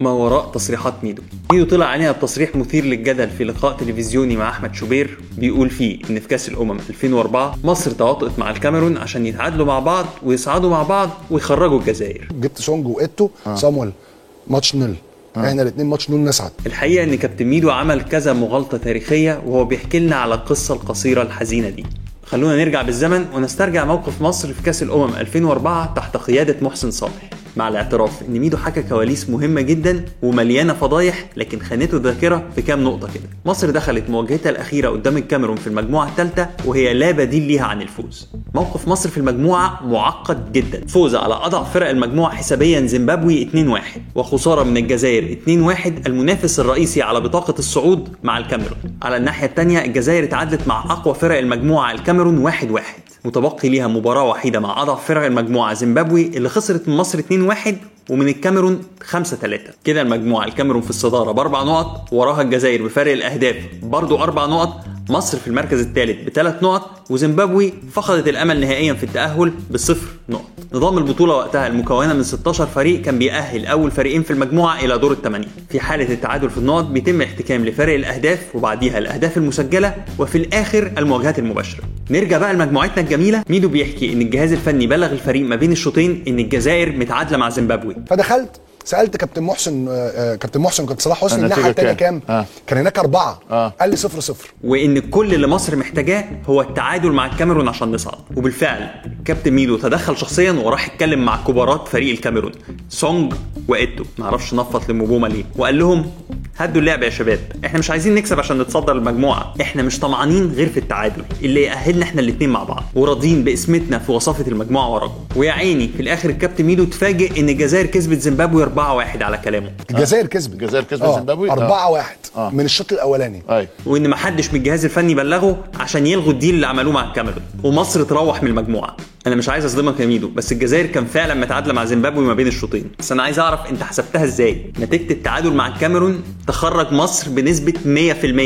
ما وراء تصريحات ميدو. ميدو طلع عليها بتصريح مثير للجدل في لقاء تلفزيوني مع أحمد شوبير بيقول فيه إن في كأس الأمم 2004 مصر تواطئت مع الكاميرون عشان يتعادلوا مع بعض ويصعدوا مع بعض ويخرجوا الجزائر. جبت سونج وإيتو صامويل match nul إحنا الاثنين match nul نصعد. الحقيقة إن كابتن ميدو عمل كذا مغالطة تاريخية وهو بيحكي لنا على القصة القصيرة الحزينة دي. خلونا نرجع بالزمن ونسترجع موقف مصر في كأس الأمم 2004 تحت قيادة محسن صالح. مع الاعتراف إن ميدو حكى كواليس مهمة جدا ومليانة فضايح لكن خانته الذاكرة في كام نقطة كده. مصر دخلت مواجهتها الأخيرة قدام الكاميرون في المجموعة الثالثة وهي لا بديل ليها عن الفوز. موقف مصر في المجموعة معقد جدا. فوز على اضعف فرق المجموعة حسابيا زيمبابوي 2-1 وخسارة من الجزائر 2-1 المنافس الرئيسي على بطاقة الصعود مع الكاميرون. على الناحية الثانية الجزائر اتعادلت مع أقوى فرق المجموعة الكاميرون 1-1 متبقي ليها مباراة وحيدة مع أضعف فرق المجموعة. زيمبابوي اللي خسرت من مصر 2-1 ومن الكاميرون 5 3 كده المجموعة. الكاميرون في الصدارة بأربع نقط وراها الجزائر بفارق الأهداف برضو أربع نقط. مصر في المركز الثالث بثلاث نقط وزيمبابوي فقدت الأمل نهائيا في التأهل بصفر نقط. نظام البطولة وقتها المكونة من 16 فريق كان بيأهل أول فريقين في المجموعة إلى دور الثمانية. في حالة التعادل في النقط بيتم احتكام لفارق الأهداف وبعديها الأهداف المسجلة وفي الآخر المواجهات المباشرة. نرجع بقى لمجموعتنا الجميلة. ميدو بيحكي إن الجهاز الفني بلغ الفريق ما بين الشوطين إن الجزائر متعادلة مع زيمبابوي. فدخلت سألت كابتن محسن آه، آه، كابتن محسن وكابتن صلاح حسني الناحية الثانية كام؟ كام؟ آه. كان هناك أربعة آه. قال لي صفر صفر وإن كل اللي مصر محتاجاه هو التعادل مع الكاميرون عشان نصعد وبالفعل كابتن ميدو تدخل شخصيا وراح يتكلم مع كبارات فريق الكاميرون سونج وإيتو معرفش نفض لمبوما ليه وقال لهم هدوا اللعب يا شباب. إحنا مش عايزين نكسب عشان نتصدر المجموعه إحنا مش طمعانين غير في التعادل اللي يأهلنا إحنا الاثنين مع بعض. وراضيين بقسمتنا في وصافة المجموعة وراكم. ويا عيني في الآخر الكابتن ميدو اتفاجئ إن الجزائر كسبت زيمبابوي 4-1 على كلامه. الجزائر كسبت الجزائر كسبت آه، زيمبابوي؟ آه. 4 1 آه. من الشوط الأولاني. أيوه وإن محدش من الجهاز الفني بلغه عشان يلغوا ال deal اللي عملوه مع الكاميرون. ومصر تروح من المجموعة. أنا مش عايز أصدمك يا ميدو بس الجزائر كان فعلا متعادلة مع زيمبابوي ما بين الشوطين. بس أنا عايز أعرف أنت حسبتها إزاي؟ نتيجة التعادل مع الكاميرون تخرج مصر بنسبة 100%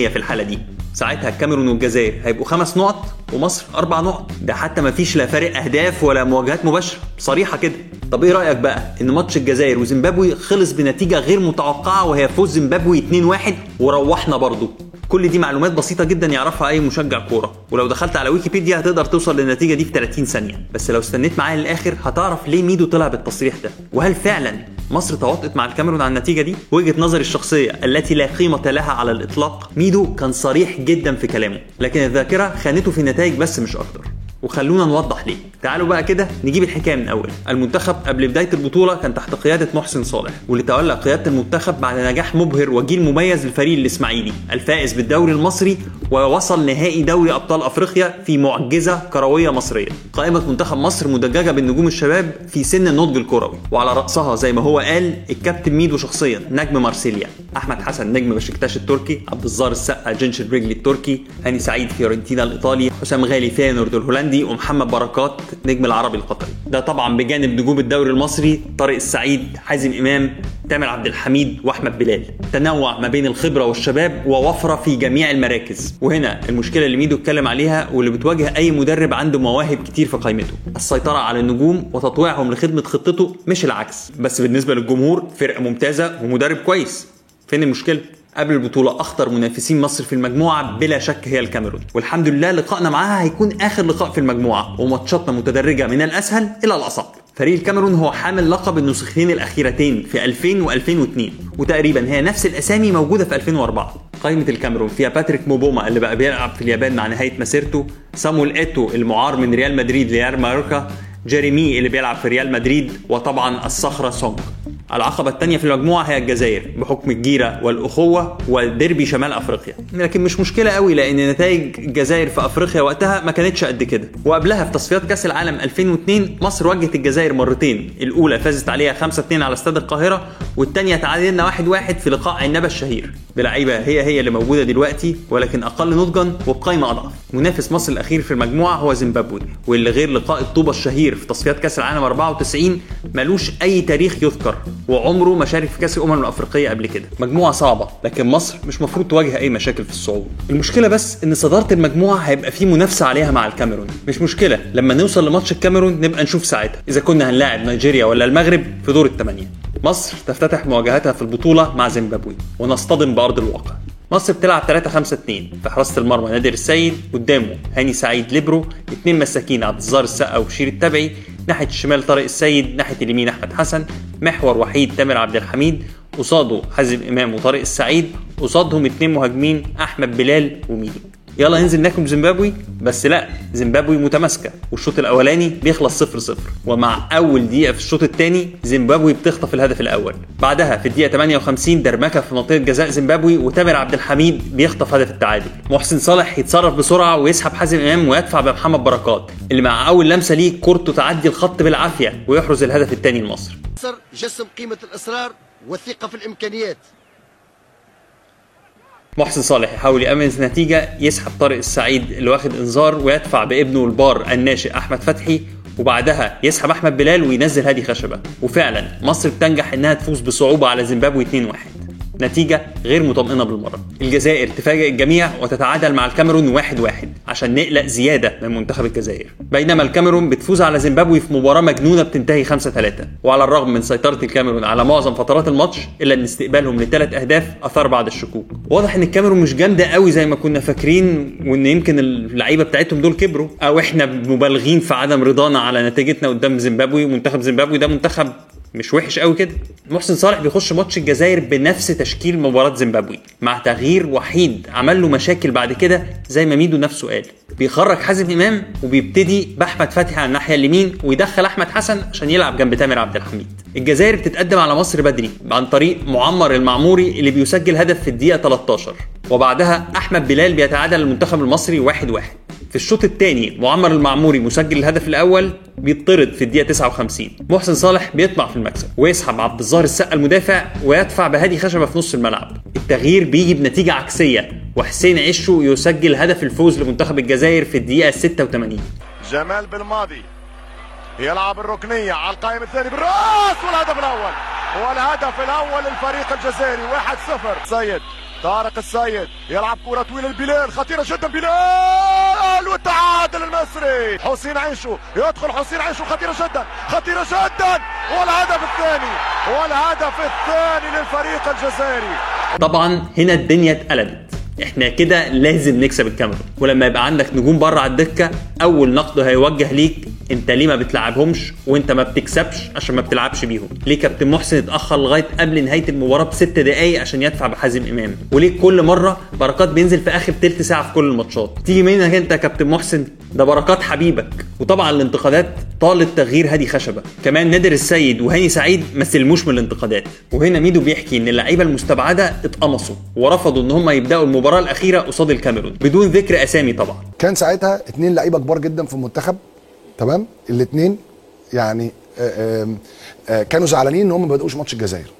في الحالة دي. ساعتها الكاميرون والجزائر هيبقوا خمس نقط ومصر أربع نقط. ده حتى ما فيش لا فارق أهداف ولا مواجهات مباشرة. صريحة كده. طب إيه رأيك بقى؟ إن ماتش الجزائر وزيمبابوي خلص بنتيجة غير متوقعة وهي فوز زيمبابوي 2-1 وروحنا برضه كل دي معلومات بسيطة جدا يعرفها أي مشجع كورة. ولو دخلت على ويكيبيديا هتقدر توصل للنتيجة دي في 30 ثانية. بس لو استنيت معايا للآخر هتعرف ليه ميدو طلع بالتصريح ده. وهل فعلا مصر تواطئت مع الكاميرون على النتيجة دي؟ وجهة نظري الشخصية التي لا قيمة لها على الإطلاق ميدو كان صريح جدا في كلامه. لكن الذاكرة خانته في النتائج بس مش أكتر. وخلونا نوضح ليه. تعالوا بقى كده نجيب الحكاية من الأول المنتخب قبل بداية البطولة كان تحت قيادة محسن صالح واللي تولى قيادة المنتخب بعد نجاح مبهر وجيل مميز للفريق الإسماعيلي الفائز بالدوري المصري ووصل نهائي دوري أبطال أفريقيا في معجزة كروية مصرية. قائمة منتخب مصر مدججة بالنجوم الشباب في سن النضج الكروي وعلى رأسها زي ما هو قال الكابتن ميدو شخصيا نجم مارسيليا. أحمد حسن نجم بشكتاش التركي عبد الظاهر السقا جنشلربرليجي التركي هاني سعيد فيورنتينا الإيطالي حسام غالي فينورد الهولندي ومحمد بركات نجم العربي القطري. ده طبعا بجانب نجوم الدوري المصري طارق السعيد حازم إمام تامر عبد الحميد وأحمد بلال. تنوع ما بين الخبرة والشباب ووفرة في جميع المراكز. وهنا المشكلة اللي ميدو اتكلم عليها واللي بتواجه أي مدرب عنده مواهب كتير في قائمته. السيطرة على النجوم وتطويعهم لخدمة خطته مش العكس. بس بالنسبة للجمهور فرقة ممتازة ومدرب كويس. فين المشكلة؟ قبل البطولة أخطر منافسين مصر في المجموعة بلا شك هي الكاميرون. والحمد لله لقائنا معاها هيكون آخر لقاء في المجموعة وماتشاتنا متدرجة من الأسهل إلى الأصعب. فريق الكاميرون هو حامل لقب النسختين الأخيرتين في 2000 و2002 وتقريبا هي نفس الأسامي موجودة في 2004 قائمة الكاميرون فيها باتريك مبوما اللي بقى بيلعب في اليابان مع نهاية مسيرته سامويل إيتو المعار من ريال مدريد لريال مايوركا جيريمي اللي بيلعب في ريال مدريد وطبعا الصخرة سونج. العقبة الثانية في المجموعة هي الجزائر بحكم الجيرة والأخوة وديربي شمال أفريقيا. لكن مش مشكلة قوي لأن نتائج الجزائر في أفريقيا وقتها ما كانتش قد كده. وقبلها في تصفيات كأس العالم 2002 مصر واجهت الجزائر مرتين. الأولى فازت عليها 5-2 على استاد القاهرة والثانية تعادلنا 1-1 في لقاء عنبة الشهير. بلعيبة هي هي اللي موجودة دلوقتي ولكن أقل نضجا وبقايمة أضعف منافس مصر الأخير في المجموعة هو زيمبابوي واللي غير لقاء الطوبة الشهير في تصفيات كأس العالم 94 ملوش أي تاريخ يذكر. وعمره ما شارك في كأس الأمم الأفريقية قبل كده. مجموعة صعبة لكن مصر مش مفروض تواجه أي مشاكل في الصعود. المشكلة بس إن صدارة المجموعة هيبقى في منافسة عليها مع الكاميرون. مش مشكلة لما نوصل لماتش الكاميرون نبقى نشوف ساعتها. إذا كنا هنلاعب نيجيريا ولا المغرب في دور الثمانيه مصر تفتتح مواجهتها في البطولة مع زيمبابوي ونصطدم بأرض الواقع. مصر بتلعب 3 5 2 في حراسة المرمى نادر السيد قدامه هاني سعيد ليبرو اثنين مساكين عبد الظاهر السقا وبشير التبعي ناحية الشمال طارق السيد ناحية اليمين أحمد حسن محور وحيد تامر عبد الحميد قصاده حازم إمام وطارق السعيد قصادهم اثنين مهاجمين أحمد بلال وميدو. يلا ننزل ناكل زيمبابوي. بس لا زيمبابوي متماسكة والشوط الأولاني بيخلص 0 0 ومع أول دقيقة في الشوط الثاني زيمبابوي بتخطف الهدف الأول. بعدها في الدقيقة 58 درمكه في منطقة جزاء زيمبابوي وتامر عبد الحميد بيخطف هدف التعادل. محسن صالح يتصرف بسرعة ويسحب حازم إمام ويدفع بمحمد بركات. اللي مع أول لمسة ليه كورته تعدي الخط بالعافية ويحرز الهدف الثاني لمصر. جسم قيمة الإصرار والثقه في الإمكانيات. محسن صالح يحاول يأمن النتيجة يسحب طارق السعيد اللي واخد إنذار ويدفع بابنه البار الناشئ أحمد فتحي وبعدها يسحب أحمد بلال وينزل هادي خشبة. وفعلا مصر بتنجح إنها تفوز بصعوبة على زيمبابوي 2-1 نتيجة غير مطمئنة بالمرة. الجزائر تفاجئ الجميع وتتعادل مع الكاميرون واحد واحد عشان نقلق زيادة من منتخب الجزائر. بينما الكاميرون بتفوز على زيمبابوي في مباراة مجنونة بتنتهي 5 3 وعلى الرغم من سيطرة الكاميرون على معظم فترات الماتش إلا أن استقبالهم لثلاث أهداف أثار بعض الشكوك. واضح أن الكاميرون مش جامدة قوي زي ما كنا فاكرين وأن يمكن اللعيبة بتاعتهم دول كبروا. أو إحنا مبالغين في عدم رضانا على نتيجتنا قدام زيمبابوي. ومنتخب زيمبابوي ده منتخب مش وحش قوي كده. محسن صالح بيخش ماتش الجزائر بنفس تشكيل مباراة زيمبابوي مع تغيير وحيد عمل له مشاكل بعد كده زي ما ميدو نفسه قال. بيخرج حازم إمام وبيبتدي بأحمد فتحي على الناحية اليمين ويدخل أحمد حسن عشان يلعب جنب تامر عبد الحميد. الجزائر بتتقدم على مصر بدري عن طريق معمر المعموري اللي بيسجل هدف في الدقيقة 13 وبعدها أحمد بلال بيتعادل المنتخب المصري 1-1 واحد واحد. في الشوط الثاني معمر المعموري مسجل الهدف الأول بيطرد في الدقيقة 59 محسن صالح بيطمع في المكسب. ويسحب عبد الظاهر السقا المدافع ويدفع بهادي خشبة في نص الملعب. التغيير بيجي بنتيجة عكسية. وحسين عشو يسجل هدف الفوز لمنتخب الجزائر في الدقيقة 86 جمال بالماضي. يلعب الركنية على القائم الثاني بالراس والهدف الأول. والهدف الأول للفريق الجزائري. 1-0 سيد طارق السيد يلعب كرة طويلة لبلال خطيرة جدا. بلال! والتعادل المصري. حسين عيشو يدخل حسين عيشو خطيرة جدا خطيرة جدا والهدف الثاني والهدف الثاني للفريق الجزائري. طبعا هنا الدنيا اتقلبت. إحنا كده لازم نكسب الكاميرون. ولما يبقى عندك نجوم بره على الدكة أول نقد هيوجه ليك انت ليه ما بتلعبهمش وانت ما بتكسبش عشان ما بتلعبش بيهم؟ ليه كابتن محسن اتأخر لغاية قبل نهاية المباراه بست دقائق عشان يدفع بحازم إمام؟ وليه كل مرة بركات بينزل في آخر تلت ساعة في كل الماتشات؟ تيجي منك انت يا كابتن محسن ده بركات حبيبك. وطبعا الانتقادات طالت تغيير هادي خشبة. كمان نادر السيد وهاني سعيد ما سلموش من الانتقادات. وهنا ميدو بيحكي إن اللعيبة المستبعدة اتقمصوا ورفضوا إن هم يبدأوا المباراة الأخيرة قصاد الكاميرون بدون ذكر أسامي طبعا. كان ساعتها اتنين لعيبة كبار جدا في المنتخب تمام؟ الاثنين يعني آآ آآ كانوا زعلانين إن هم ما بدأوش ماتش الجزائر.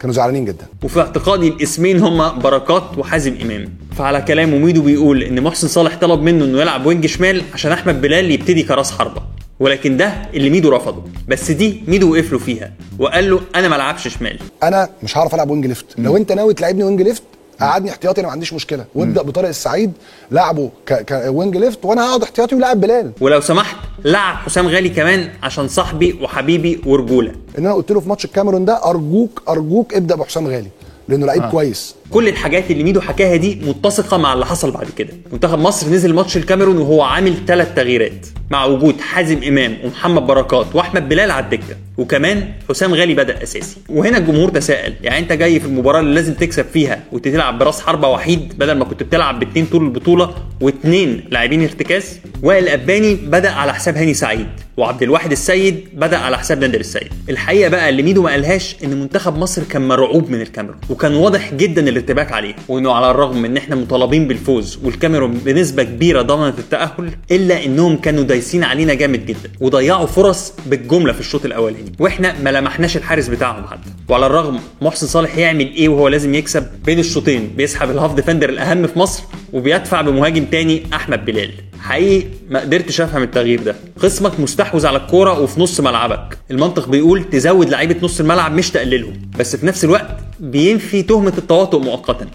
كانوا زعلانين جدا. وفي اعتقادي الاسمين هما بركات وحازم إمام. فعلى كلامه ميدو بيقول إن محسن صالح طلب منه إنه يلعب wing شمال عشان أحمد بلال يبتدي كراس حربة. ولكن ده اللي ميدو رفضه. بس دي ميدو وقف له فيها. وقال له أنا ما العبش شمال. أنا مش هعرف ألعب wing left. لو أنت ناوي تلعبني wing left قعدني احتياطي أنا ما عنديش مشكلة. وابدا بطارق السعيد لعبه ك wing left وأنا هقعد احتياطي ولاعب بلال. ولو سمحت لعب حسام غالي كمان عشان صاحبي وحبيبي ورجولة. إن أنا قلت له في ماتش الكاميرون ده أرجوك أرجوك ابدأ بحسام غالي لأنه لعيب آه. كويس. كل الحاجات اللي ميدو حكاها دي متسقة مع اللي حصل بعد كده. منتخب مصر نزل ماتش الكاميرون وهو عامل ثلاث تغييرات. مع وجود حازم إمام ومحمد بركات وأحمد بلال على الدكة. وكمان حسام غالي بدأ أساسي. وهنا الجمهور تساءل يعني أنت جاي في المباراة اللي لازم تكسب فيها وتلعب براس حربة وحيد بدل ما كنت بتلعب باثنين طول البطولة واثنين لاعبين ارتكاز؟ وائل القباني بدأ على حساب هاني سعيد وعبد الواحد السيد بدأ على حساب نادر السيد. الحقيقة بقى اللي ميدو ما قالهاش إن منتخب مصر كان مرعوب من الكاميرون وكان واضح جدا الارتباك عليه وإنه على الرغم من إن إحنا مطالبين بالفوز والكاميرون بنسبة كبيرة ضمنت التأهل إلا إنهم كانوا دايسين علينا جامد جدا وضيعوا فرص بالجملة في الشوط الأولاني. وإحنا ما لمحناش الحارس بتاعهم حتى وعلى الرغم محسن صالح يعمل إيه وهو لازم يكسب بين الشوطين بيسحب ال half defender الأهم في مصر وبيدفع بمهاجم تاني أحمد بلال. حقيقي ما قدرتش أفهم التغيير ده. خصمك مستحوذ على الكورة وفي نص ملعبك. المنطق بيقول تزود لعيبة نص الملعب مش تقللهم. بس في نفس الوقت بينفي تهمة التواطؤ مؤقتا.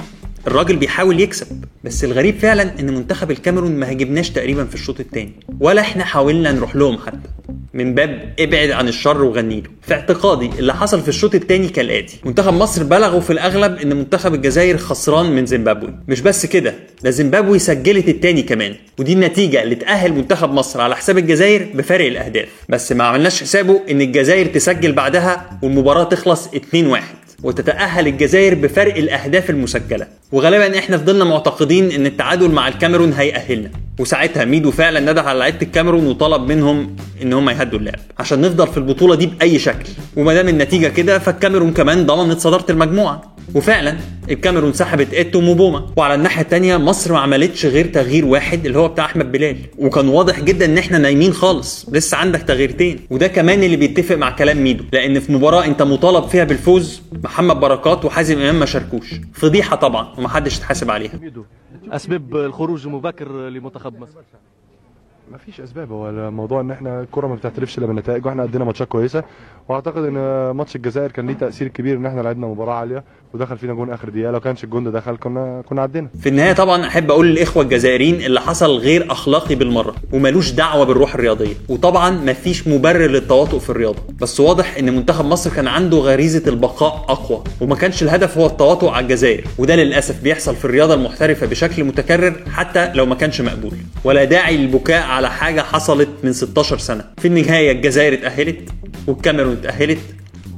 الراجل بيحاول يكسب بس الغريب فعلا إن منتخب الكاميرون ما هاجمناش تقريبا في الشوط الثاني ولا إحنا حاولنا نروح لهم حتى. من باب ابعد عن الشر وغني له. في اعتقادي اللي حصل في الشوط الثاني كالاتي منتخب مصر بلغوا في الأغلب إن منتخب الجزائر خسران من زيمبابوي. مش بس كده ده زيمبابوي سجلت الثاني كمان. ودي النتيجة اللي تأهل منتخب مصر على حساب الجزائر بفارق الأهداف. بس ما عملناش حسابه إن الجزائر تسجل بعدها والمباراة تخلص 2-1 وتتأهل الجزائر بفرق الأهداف المسجلة. وغالبا إحنا فضلنا معتقدين إن التعادل مع الكاميرون هيأهلنا. وساعتها ميدو فعلا نده على لعيبة الكاميرون وطلب منهم إن هم يهدوا اللعب. عشان نفضل في البطولة دي بأي شكل. وما دام النتيجة كده فالكاميرون كمان ضمنت صدارة المجموعة. وفعلا الكاميرون سحبت إيتو وموبوما وعلى الناحية الثانية مصر ما عملتش غير تغيير واحد اللي هو بتاع أحمد بلال. وكان واضح جدا إن إحنا نايمين خالص. لسه عندك تغييرتين. وده كمان اللي بيتفق مع كلام ميدو. لأن في مباراة أنت مطالب فيها بالفوز محمد بركات وحازم إمام ما شاركوش. فضيحة طبعا ومحدش اتحاسب عليها. أسباب الخروج المبكر لمنتخب مصر. ما فيش أسباب. هو الموضوع إن إحنا الكرة ما بتعترفش إلا بالنتائج وإحنا قدنا ماتشات كويسة. وأعتقد إن ماتش الجزائر كان ليه تأثير كبير إن إحنا لعبنا مباراة عالية ودخل فينا جون آخر دقيقة. لو كانش الجون ده دخل كنا كنا عدينا. في النهاية طبعا أحب أقول للإخوة الجزائريين اللي حصل غير أخلاقي بالمرة وملوش دعوة بالروح الرياضية. وطبعا مفيش مبرر للتواطؤ في الرياضة. بس واضح إن منتخب مصر كان عنده غريزة البقاء أقوى وما كانش الهدف هو التواطؤ على الجزائر. وده للأسف بيحصل في الرياضة المحترفة بشكل متكرر حتى لو ما كانش مقبول. ولا داعي للبكاء على حاجة حصلت من 16 سنة. في النهاية الجزائر اتأهلت والكاميرون اتأهلت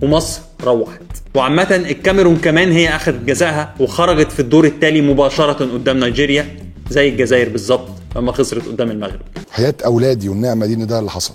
ومصر روحت. وعامة الكاميرون كمان هي أخذت جزائها وخرجت في الدور التالي مباشرة قدام نيجيريا زي الجزائر بالظبط لما خسرت قدام المغرب. حياة أولادي والنعمة دي ده اللي حصل.